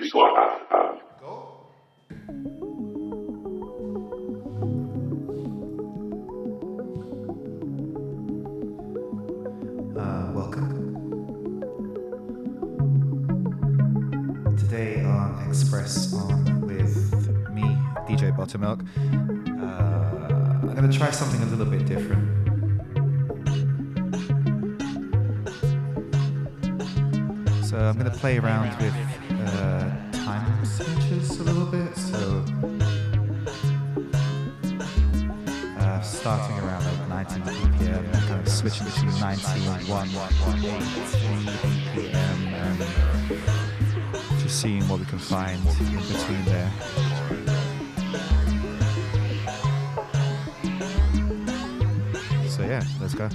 victoire. Uh, welcome. Today on Express On with me, DJ Botermelk. Uh, I'm going to try something a little bit different. So I'm going to play around with time signatures a little bit. So uh, starting around like 19 BPM, and kind of switching between 19, 1, 8, 3 BPM, and just seeing what we can find in between there. So yeah, let's go.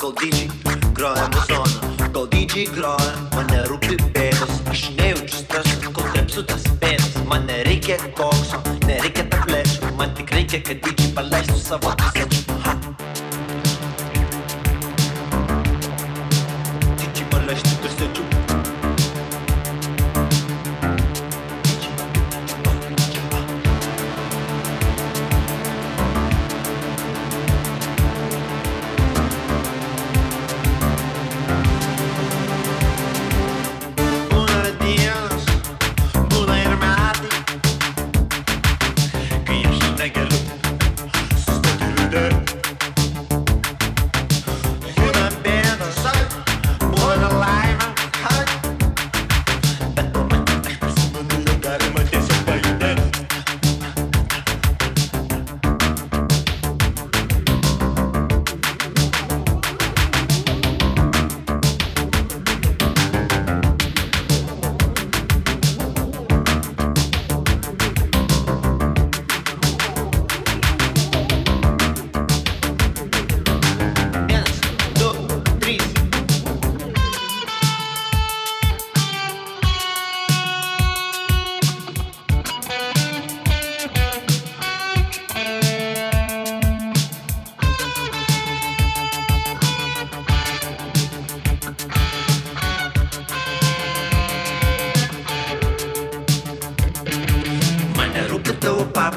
Gol grow, gro è un grow.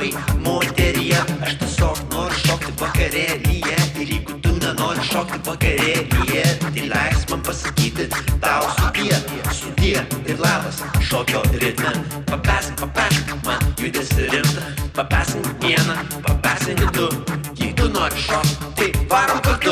labai moterie Aš tiesiog noriu šokti vakarėlyje. Ir jeigu tu nenori šokti vakarėlyje Tai leisk man pasakyti tau sudie Sudie ir labas šokio ritme. Papesk, papesk man judesi rimta Papesk vieną, papesk du. Jei tu nori šokti, tai varom kartu.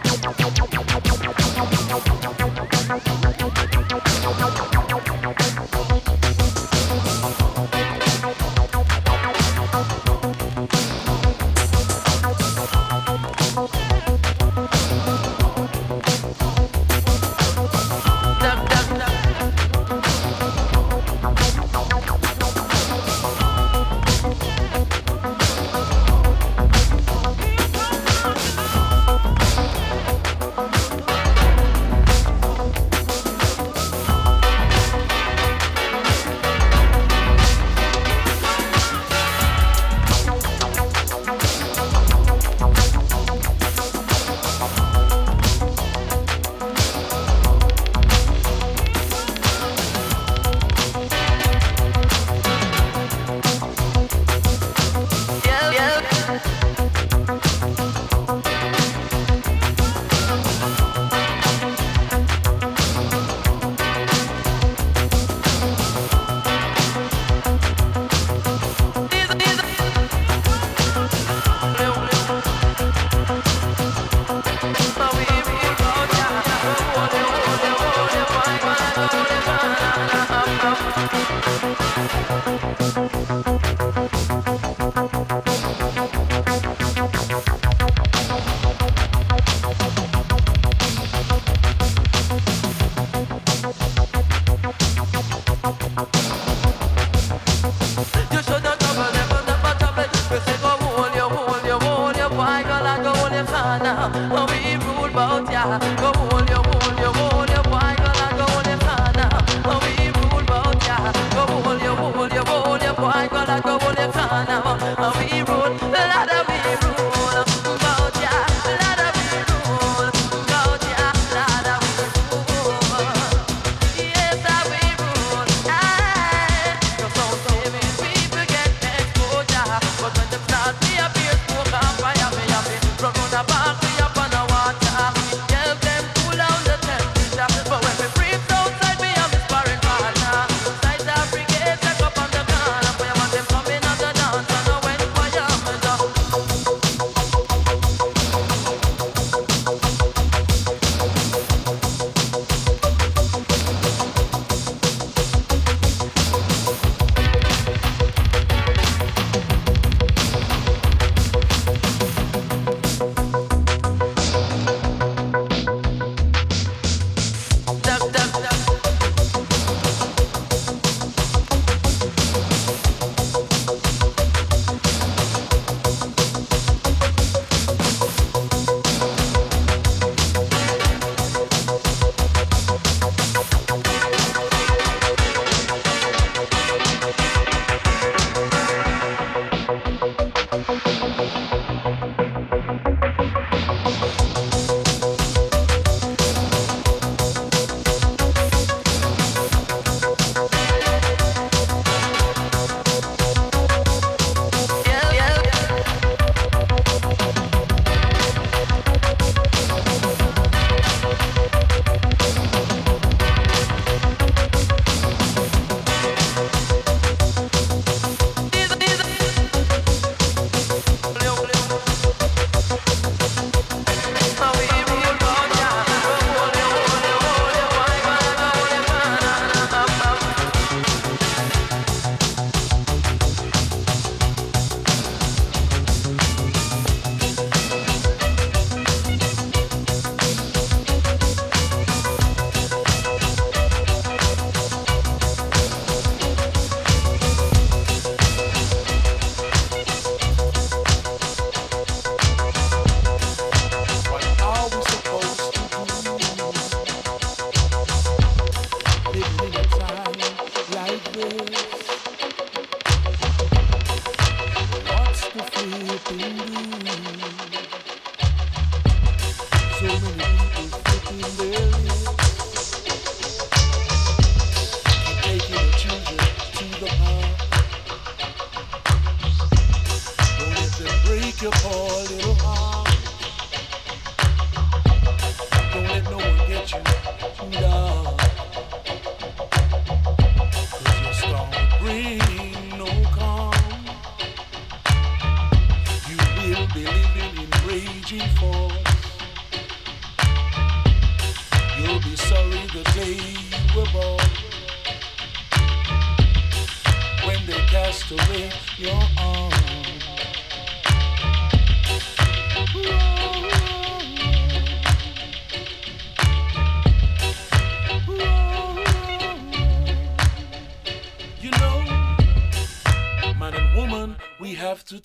Bye.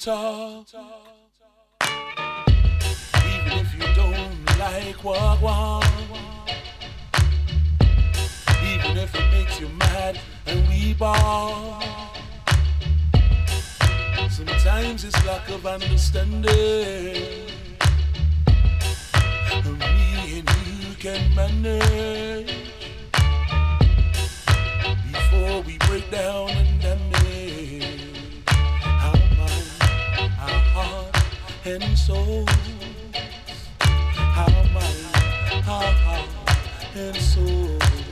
We and soul. Our mind, our heart and soul.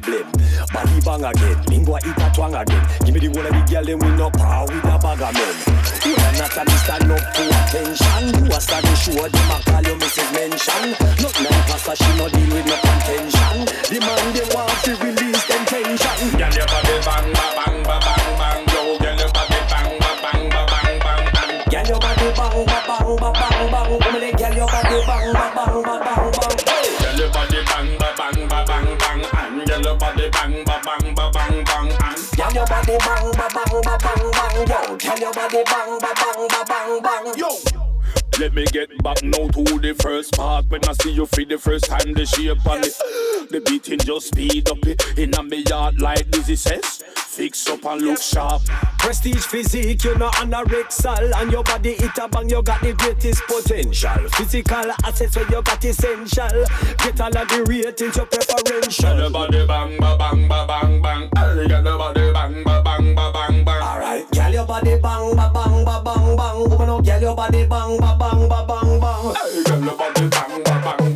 never. Body bang again, lingua a twang again. Give me the one of the girl, then we no power with a bag of men. You are not a Mr. No to attention. You are starting sure them a call you Mrs. Mention. Not like pastor, she no deal with no contention. The man they want to release them tension. Girl, you body bang, bang, bang, bang. your body bang ba bang ba bang bang bang bang bang bang yo. Let me get back now to the first part. When I see you for the first time, the shape on it The beating just speed up it. Inna me yard like Dizzy says physique, you know anorexal And your body it a bang, you got the greatest potential. Physical assets where you got essential. Get all of the ratings, your preferential. Your body bang, ba bang, ba bang, bang. Hey, get your body bang, ba bang, ba bang, bang. Alright, girl, your body bang, ba bang, ba bang, bang. Woman, oh, girl, your body bang, ba bang, ba bang, bang. Hey, girl, your body bang, ba bang, ba bang, bang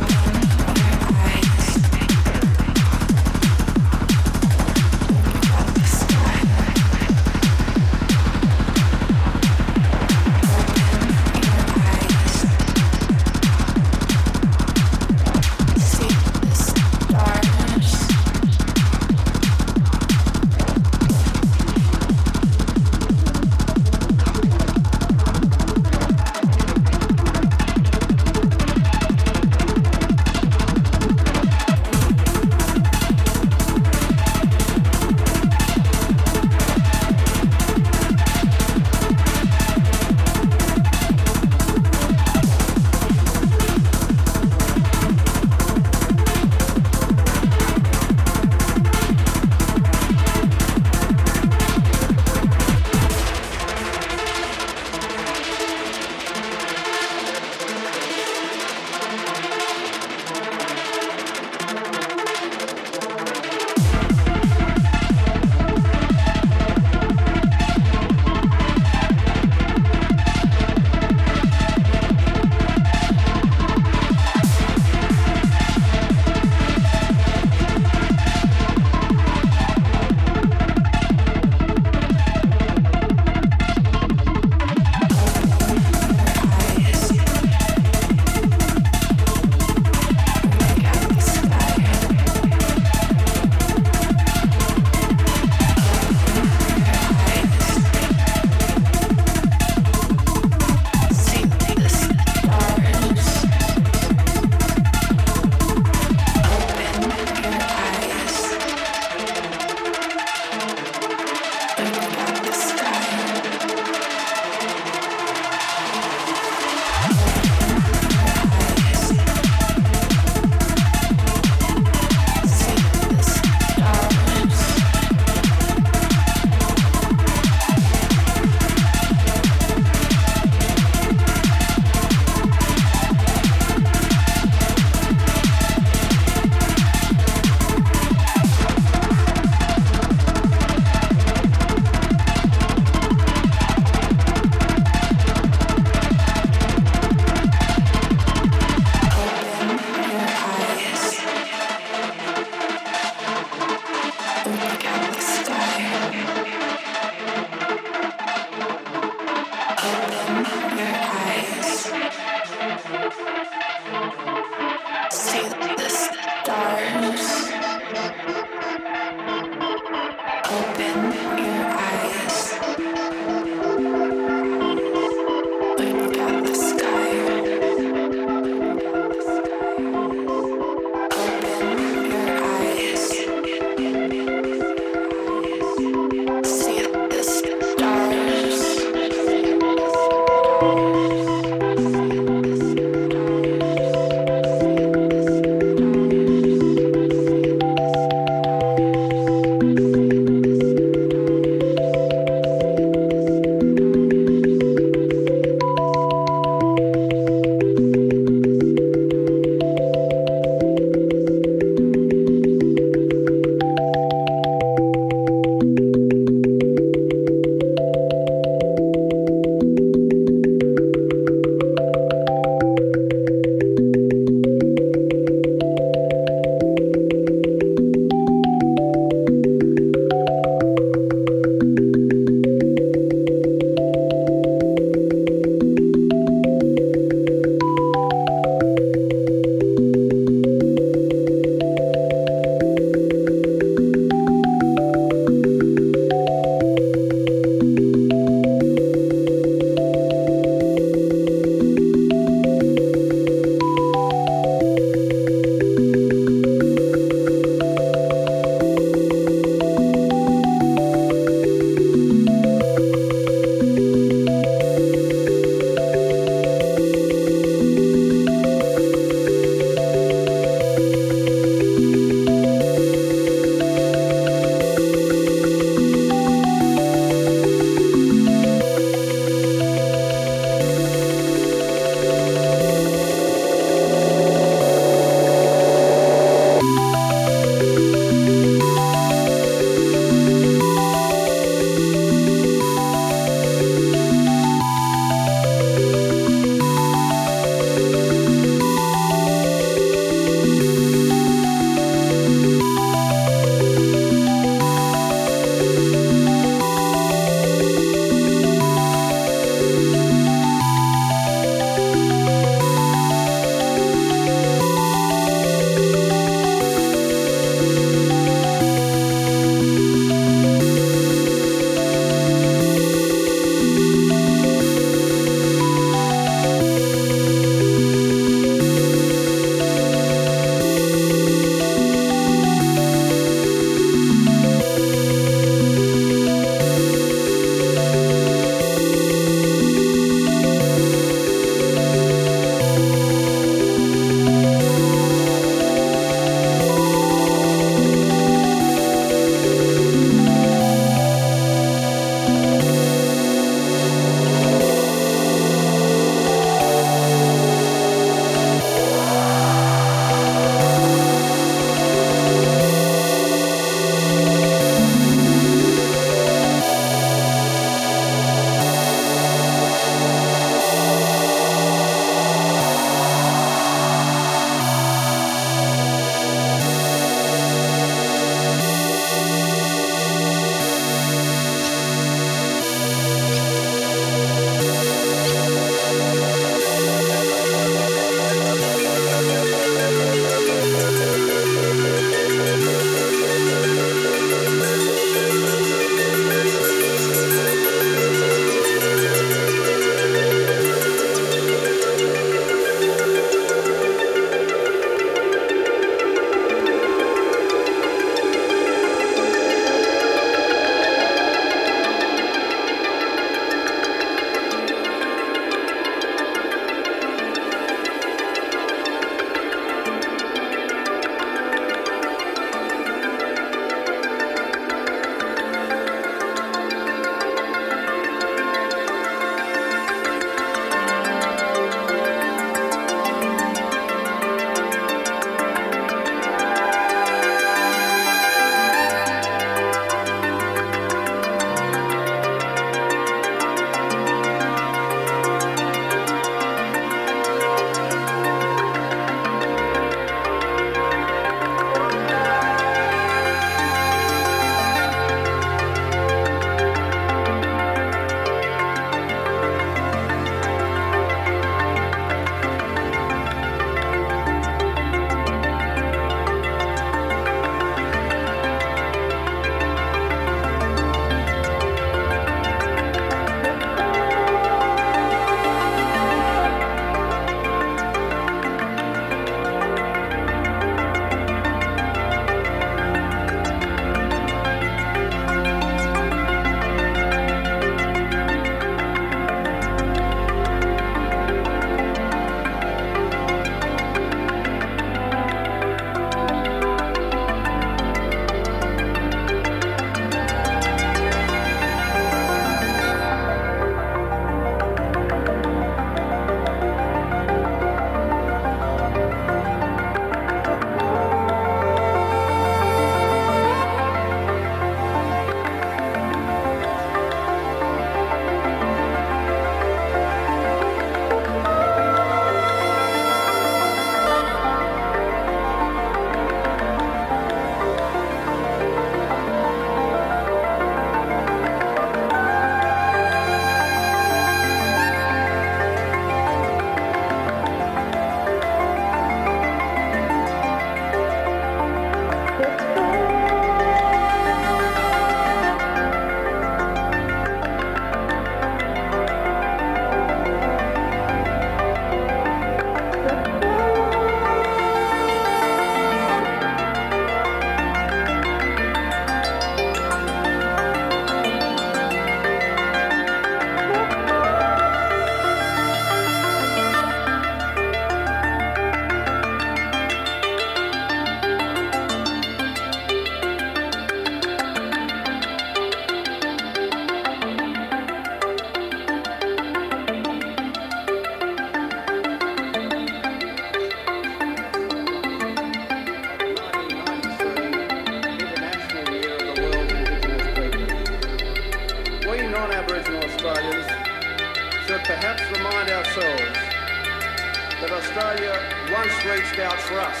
once reached out for us.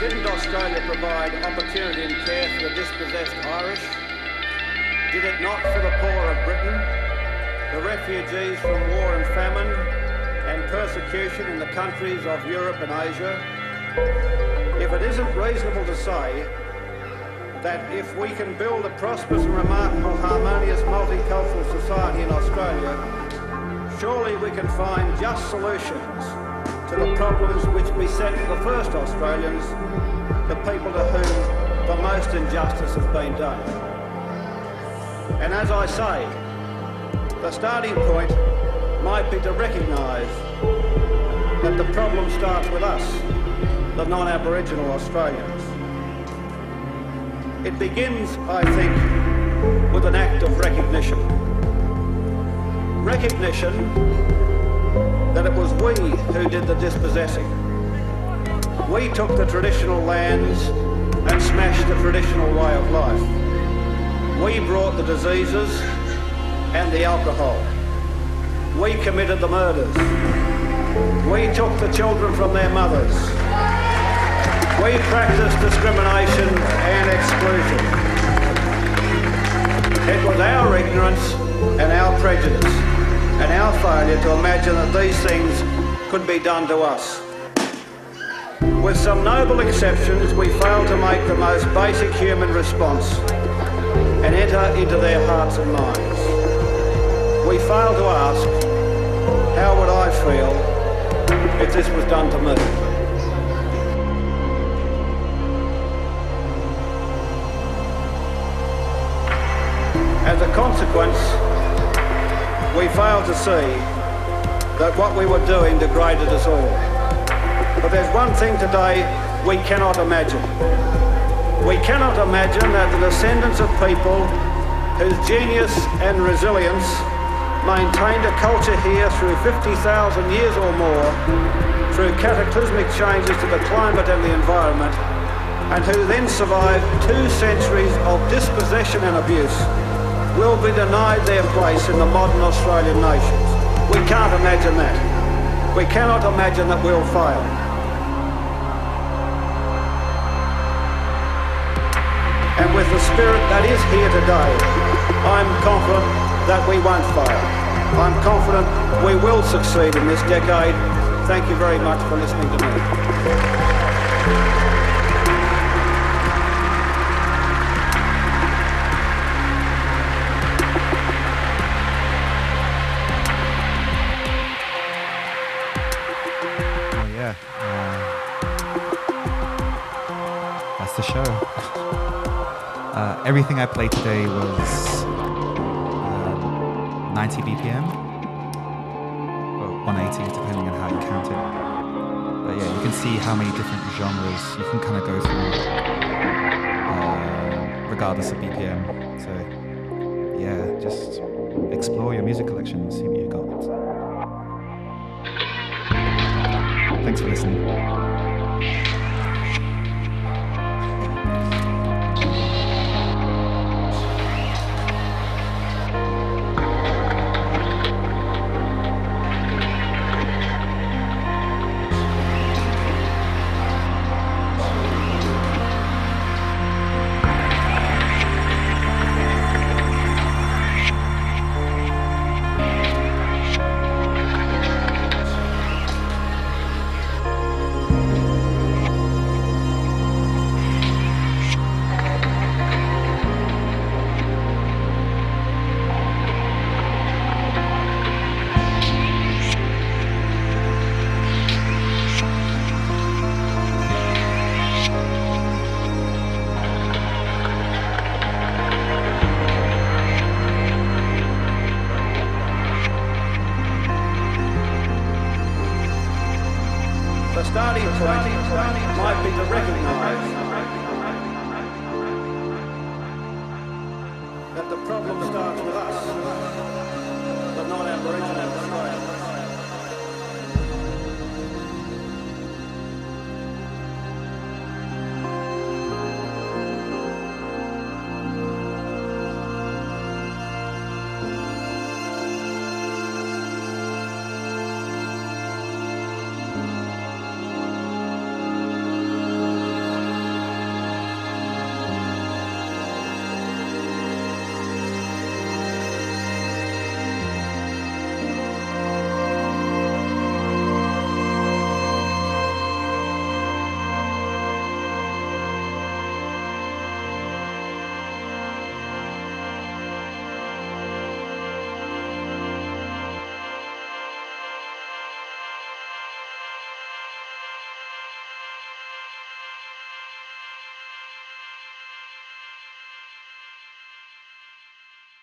Didn't Australia provide opportunity and care for the dispossessed Irish? Did it not for the poor of Britain, the refugees from war and famine, and persecution in the countries of Europe and Asia? If it isn't reasonable to say that if we can build a prosperous and remarkable harmonious multicultural society in Australia, surely we can find just solutions to the problems which beset the first Australians, the people to whom the most injustice has been done. And as I say, the starting point might be to recognise that the problem starts with us, the non-Aboriginal Australians. It begins, I think, with an act of recognition. Recognition that it was we who did the dispossessing. We took the traditional lands and smashed the traditional way of life. We brought the diseases and the alcohol. We committed the murders. We took the children from their mothers. We practiced discrimination and exclusion. It was our ignorance and our prejudice and our failure to imagine that these things could be done to us. With some noble exceptions, we fail to make the most basic human response and enter into their hearts and minds. We fail to ask, how would I feel if this was done to me? As a consequence, we failed to see that what we were doing degraded us all. But there's one thing today we cannot imagine. We cannot imagine that the descendants of people whose genius and resilience maintained a culture here through 50,000 years or more, through cataclysmic changes to the climate and the environment, and who then survived two centuries of dispossession and abuse, will be denied their place in the modern Australian nations. We can't imagine that. We cannot imagine that we'll fail. And with the spirit that is here today, I'm confident that we won't fail. I'm confident we will succeed in this decade. Thank you very much for listening to me. Everything I played today was um, 90 BPM, or 180 depending on how you count it. But yeah, you can see how many different genres you can kind of go through, uh, regardless of BPM. So yeah, just explore your music collection and see what you got. Thanks for listening.